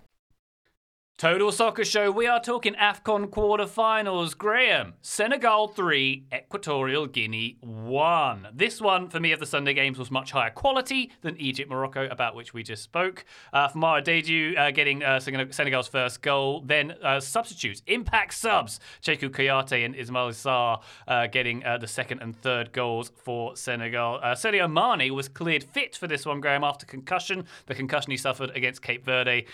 Total Soccer Show, we are talking AFCON quarterfinals. Graham, Senegal 3, Equatorial Guinea 1. This one, for me, of the Sunday games was much higher quality than Egypt Morocco, about which we just spoke. Uh, Famara Diédhiou uh, getting uh, Senegal's first goal. Then uh, substitutes, impact subs, Cheikhou Kouyaté and Ismaïla Sarr uh, getting uh, the second and third goals for Senegal. Uh, Sadio Mane was cleared fit for this one, Graham, after concussion. The concussion he suffered against Cape Verde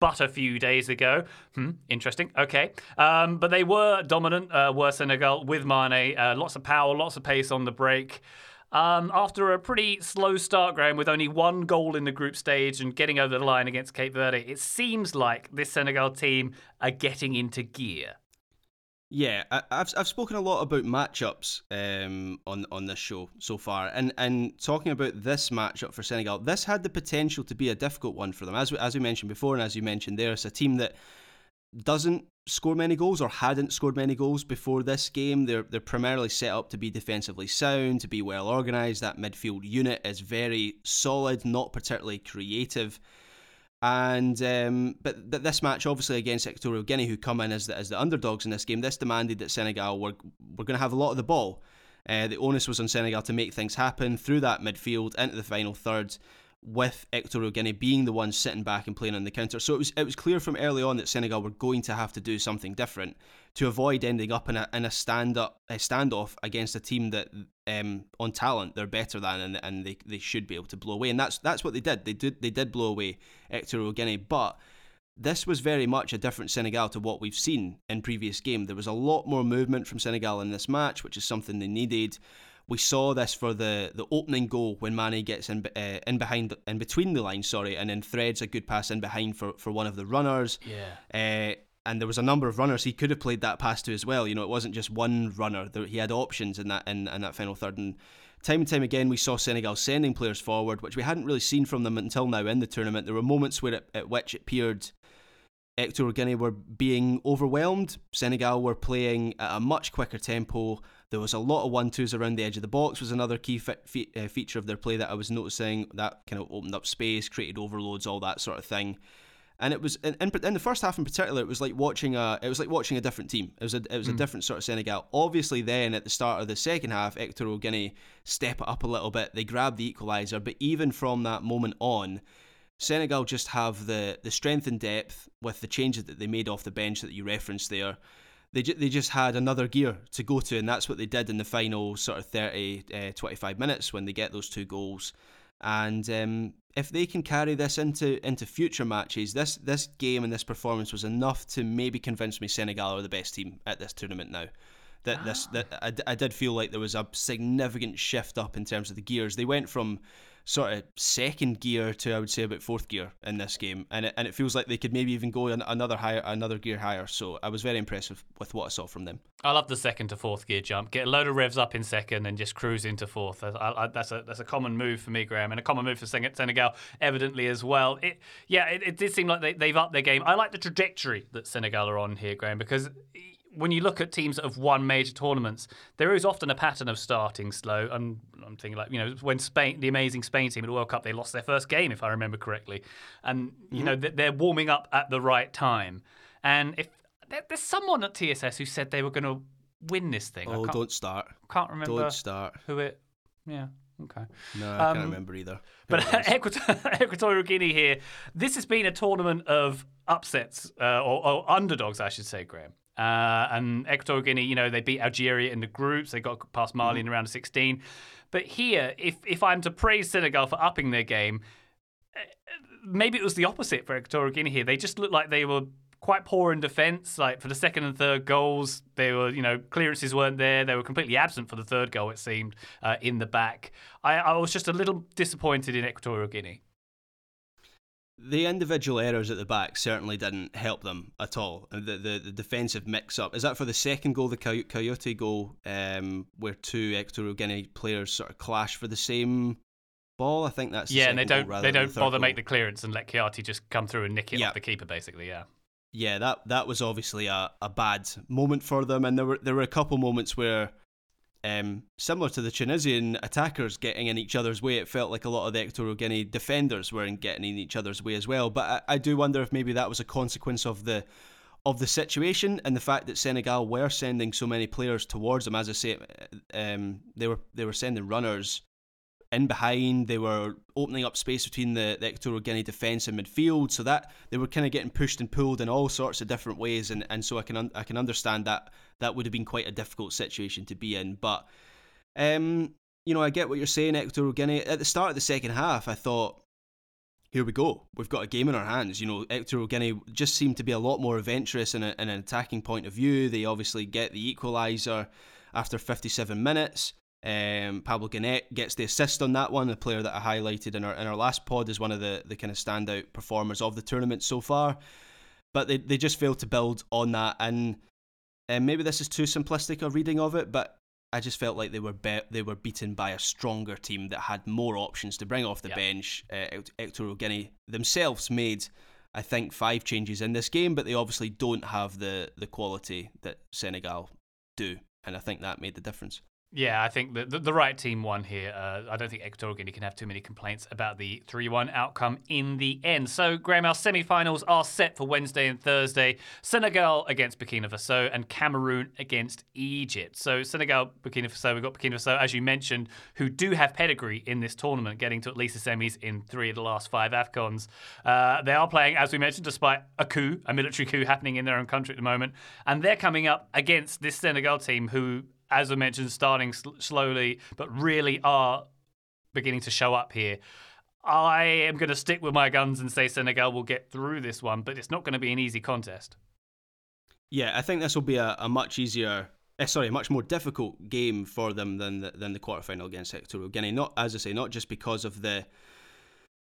but a few days ago. Hmm, interesting. Okay. Um, but they were dominant, uh, were Senegal with Mane. Uh, lots of power, lots of pace on the break. Um, after a pretty slow start, Graham, with only one goal in the group stage and getting over the line against Cape Verde, it seems like this Senegal team are getting into gear. Yeah, I, have I've spoken a lot about matchups um, on on this show so far, and and talking about this matchup for Senegal, this had the potential to be a difficult one for them, as we, as we mentioned before, and as you mentioned there, it's a team that doesn't score many goals or hadn't scored many goals before this game. They're they're primarily set up to be defensively sound, to be well organised. That midfield unit is very solid, not particularly creative. And um, but, this match, obviously against Equatorial Guinea, who come in as the, as the underdogs in this game, this demanded that Senegal were were going to have a lot of the ball. Uh, the onus was on Senegal to make things happen through that midfield into the final third, with Equatorial Guinea being the ones sitting back and playing on the counter. So it was it was clear from early on that Senegal were going to have to do something different to avoid ending up in a in a stand up a standoff against a team that um, on talent they're better than and, and they, they should be able to blow away. And that's that's what they did. They did they did blow away Equatorial Guinea but this was very much a different Senegal to what we've seen in previous game. There was a lot more movement from Senegal in this match which is something they needed. We saw this for the, the opening goal when Mane gets in uh, in behind in between the lines, sorry, and then threads a good pass in behind for, for one of the runners. Yeah. Uh, and there was a number of runners he could have played that pass to as well. You know, it wasn't just one runner. He had options in that in, in that final third. And time and time again, we saw Senegal sending players forward, which we hadn't really seen from them until now in the tournament. There were moments where it, at which it appeared Equatorial Guinea were being overwhelmed. Senegal were playing at a much quicker tempo. There was a lot of one twos around the edge of the box. Was another key fe- fe- uh, feature of their play that I was noticing. That kind of opened up space, created overloads, all that sort of thing and it was in, in, in, the first half in particular it was like watching a it was like watching a different team. It was a it was mm. a different sort of Senegal. Obviously then at the start of the second half Equatorial Guinea step it up a little bit. They grab the equaliser. But even from that moment on Senegal just have the the strength and depth with the changes that they made off the bench that you referenced there. They, ju- they just had another gear to go to and that's what they did in the final sort of 30 uh, 25 minutes when they get those two goals and um, if they can carry this into into future matches, this this game and this performance was enough to maybe convince me Senegal are the best team at this tournament now. That this that I, I did feel like there was a significant shift up in terms of the gears. They went from sort of second gear to I would say about fourth gear in this game, and it, and it feels like they could maybe even go another higher, another gear higher. So I was very impressed with, with what I saw from them. I love the second to fourth gear jump. Get a load of revs up in second and just cruise into fourth. I, I, that's a that's a common move for me, Graham, and a common move for Senegal evidently as well. It yeah, it, it did seem like they, they've upped their game. I like the trajectory that Senegal are on here, Graham, because when you look at teams that have won major tournaments, there is often a pattern of starting slow. And I'm thinking like you know when Spain, the amazing Spain team at the World Cup, they lost their first game if I remember correctly, and you mm-hmm. know they're warming up at the right time. And if there's someone at TSS who said they were going to win this thing. Oh, don't start. Can't remember. Don't start. Who it? Yeah. Okay. No, I um, can't remember either. But Equatorial Guinea here, this has been a tournament of upsets, uh, or, or, underdogs, I should say, Graham. Uh, and Equatorial Guinea, you know, they beat Algeria in the groups. They got past Mali mm-hmm. in round of 16. But here, if if I'm to praise Senegal for upping their game, uh, maybe it was the opposite for Equatorial Guinea here. They just looked like they were quite poor in defence. Like for the second and third goals, they were, you know, clearances weren't there. They were completely absent for the third goal, it seemed, uh, in the back. I, I was just a little disappointed in Equatorial Guinea the individual errors at the back certainly didn't help them at all. The the, the defensive mix up is that for the second goal, the Kouyaté goal, um, where two Equatorial Guinea players sort of clash for the same ball. I think that's yeah, and they don't they don't the bother goal. make the clearance and let Kouyaté just come through and nick it yeah. off the keeper, basically. Yeah. Yeah, that that was obviously a, a bad moment for them, and there were there were a couple moments where um, similar to the Tunisian attackers getting in each other's way, it felt like a lot of the Equatorial Guinea defenders were in getting in each other's way as well. But I, I do wonder if maybe that was a consequence of the of the situation and the fact that Senegal were sending so many players towards them. As I say, um, they were they were sending runners in behind. They were opening up space between the, the Equatorial Guinea defence and midfield, so that they were kind of getting pushed and pulled in all sorts of different ways. And, and so I can un- I can understand that that would have been quite a difficult situation to be in. But um, you know, I get what you're saying, Equatorial Guinea. At the start of the second half, I thought. Here we go. We've got a game in our hands. You know, Equatorial Guinea just seemed to be a lot more adventurous in, a, in an attacking point of view. They obviously get the equaliser after 57 minutes. Um, Pablo Ganet gets the assist on that one, the player that I highlighted in our in our last pod is one of the, the kind of standout performers of the tournament so far. But they, they just failed to build on that, and and maybe this is too simplistic a reading of it, but I just felt like they were be- they were beaten by a stronger team that had more options to bring off the yep. bench. Uh, Equatorial Guinea themselves made, I think, five changes in this game, but they obviously don't have the the quality that Senegal do, and I think that made the difference. Yeah, I think the, the, the right team won here. Uh, I don't think Equatorial Guinea can have too many complaints about the 3 1 outcome in the end. So, Graham, our semi finals are set for Wednesday and Thursday Senegal against Burkina Faso and Cameroon against Egypt. So, Senegal, Burkina Faso, we've got Burkina Faso, as you mentioned, who do have pedigree in this tournament, getting to at least the semis in three of the last five AFCONs. Uh, they are playing, as we mentioned, despite a coup, a military coup happening in their own country at the moment. And they're coming up against this Senegal team who as I mentioned, starting sl- slowly, but really are beginning to show up here. I am going to stick with my guns and say Senegal will get through this one, but it's not going to be an easy contest. Yeah, I think this will be a, a much easier, eh, sorry, a much more difficult game for them than the, than the quarterfinal against Equatorial Guinea. Not as I say, not just because of the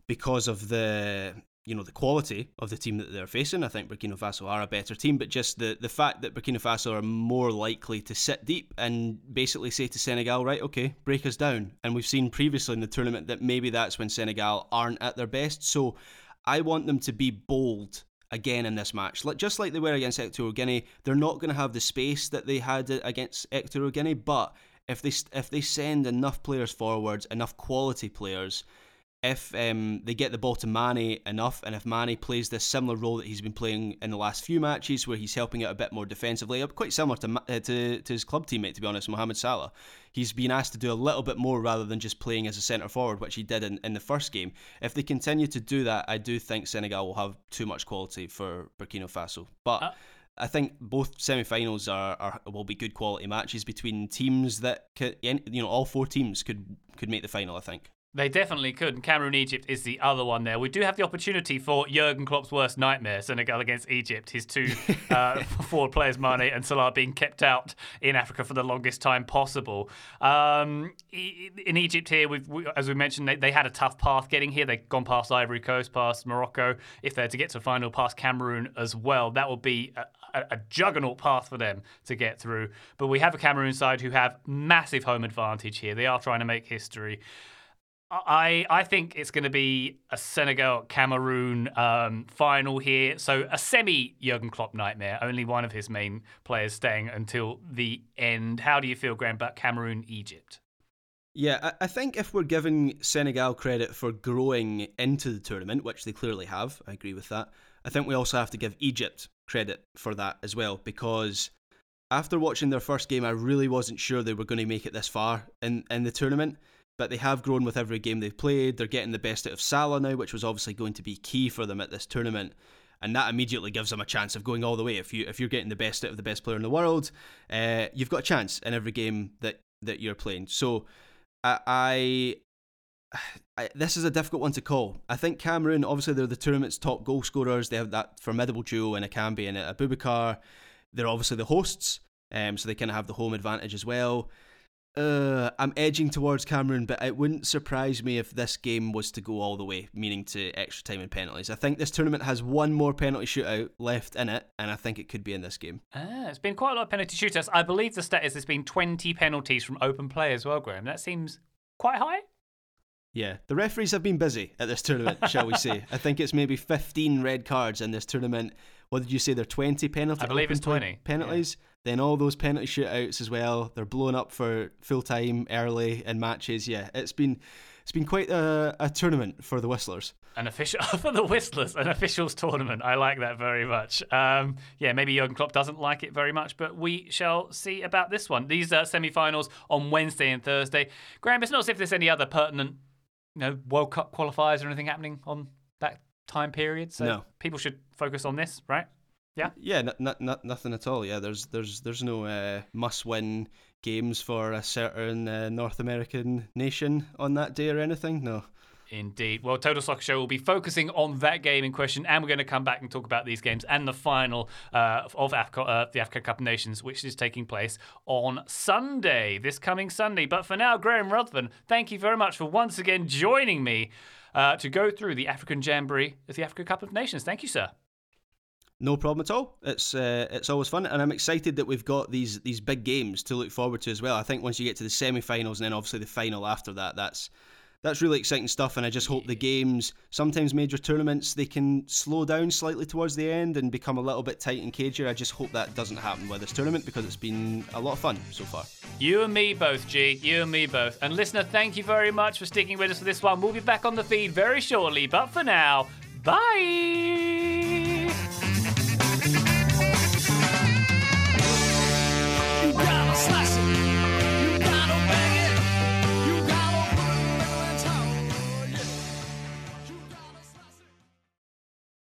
because of the you know the quality of the team that they're facing. I think Burkina Faso are a better team, but just the the fact that Burkina Faso are more likely to sit deep and basically say to Senegal, right, okay, break us down. And we've seen previously in the tournament that maybe that's when Senegal aren't at their best. So I want them to be bold again in this match, just like they were against Equatorial Guinea. They're not going to have the space that they had against Equatorial Guinea, but if they if they send enough players forwards, enough quality players if um, they get the ball to Mane enough, and if Mane plays this similar role that he's been playing in the last few matches, where he's helping out a bit more defensively, uh, quite similar to, uh, to, to his club teammate, to be honest, Mohamed Salah. He's been asked to do a little bit more rather than just playing as a centre forward, which he did in, in the first game. If they continue to do that, I do think Senegal will have too much quality for Burkina Faso. But. Uh- I think both semi-finals are, are will be good quality matches between teams that could, you know all four teams could could make the final. I think. They definitely could. And Cameroon Egypt is the other one there. We do have the opportunity for Jurgen Klopp's worst nightmare, Senegal against Egypt. His two uh, forward players, Mane and Salah, being kept out in Africa for the longest time possible. Um, in Egypt here, we, as we mentioned, they, they, had a tough path getting here. They've gone past Ivory Coast, past Morocco. If they're to get to the final, past Cameroon as well, that will be a, a, a juggernaut path for them to get through. But we have a Cameroon side who have massive home advantage here. They are trying to make history. I I think it's going to be a Senegal Cameroon um, final here. So a semi Jurgen Klopp nightmare. Only one of his main players staying until the end. How do you feel, Graham, about Cameroon Egypt? Yeah, I think if we're giving Senegal credit for growing into the tournament, which they clearly have, I agree with that. I think we also have to give Egypt credit for that as well because after watching their first game, I really wasn't sure they were going to make it this far in, in the tournament but they have grown with every game they've played. They're getting the best out of Salah now, which was obviously going to be key for them at this tournament. And that immediately gives them a chance of going all the way. If you if you're getting the best out of the best player in the world, uh, you've got a chance in every game that that you're playing. So, I, I, this is a difficult one to call. I think Cameroon, obviously, they're the tournament's top goal scorers. They have that formidable duo in Ekambi and Aboubakar. They're obviously the hosts, um, so they kind of have the home advantage as well. Uh, I'm edging towards Cameroon, but it wouldn't surprise me if this game was to go all the way, meaning to extra time and penalties. I think this tournament has one more penalty shootout left in it, and I think it could be in this game. Ah, it's been quite a lot of penalty shootouts. I believe the stat is there's been 20 penalties from open play as well, Graham. That seems quite high. Yeah, the referees have been busy at this tournament, shall we say? I think it's maybe 15 red cards in this tournament. What did you say? They're 20 penalties. I believe it's 20, penalties. Then all those penalty shootouts as well. They're blown up for full time early in matches. Yeah, it's been it's been quite a, a tournament for the Whistlers. An official for the Whistlers, an officials tournament. I like that very much. Um, yeah, maybe Jurgen Klopp doesn't like it very much, but we shall see about this one. These uh, semi-finals on Wednesday and Thursday. Graham, it's not as if there's any other pertinent, you know, World Cup qualifiers or anything happening on that time period. So No. people should focus on this, right? Yeah. Yeah, n- n- n- nothing at all. Yeah, there's there's there's no uh, must-win games for a certain uh, North American nation on that day or anything. No. Indeed. Well, Total Soccer Show will be focusing on that game in question, and we're going to come back and talk about these games and the final uh, of Africa, uh, the Africa Cup of Nations, which is taking place on Sunday, this coming Sunday. But for now, Graham Ruthven, thank you very much for once again joining me uh, to go through the African Jamboree of the Africa Cup of Nations. Thank you, sir. No problem at all. It's uh, it's always fun, and I'm excited that we've got these these big games to look forward to as well. I think once you get to the semi-finals and then obviously the final after that, that's that's really exciting stuff. And I just hope the games, sometimes major tournaments, they can slow down slightly towards the end and become a little bit tight and cagier. I just hope that doesn't happen with this tournament because it's been a lot of fun so far. You and me both, G. You and me both. And listener, thank you very much for sticking with us for this one. We'll be back on the feed very shortly, but for now, bye.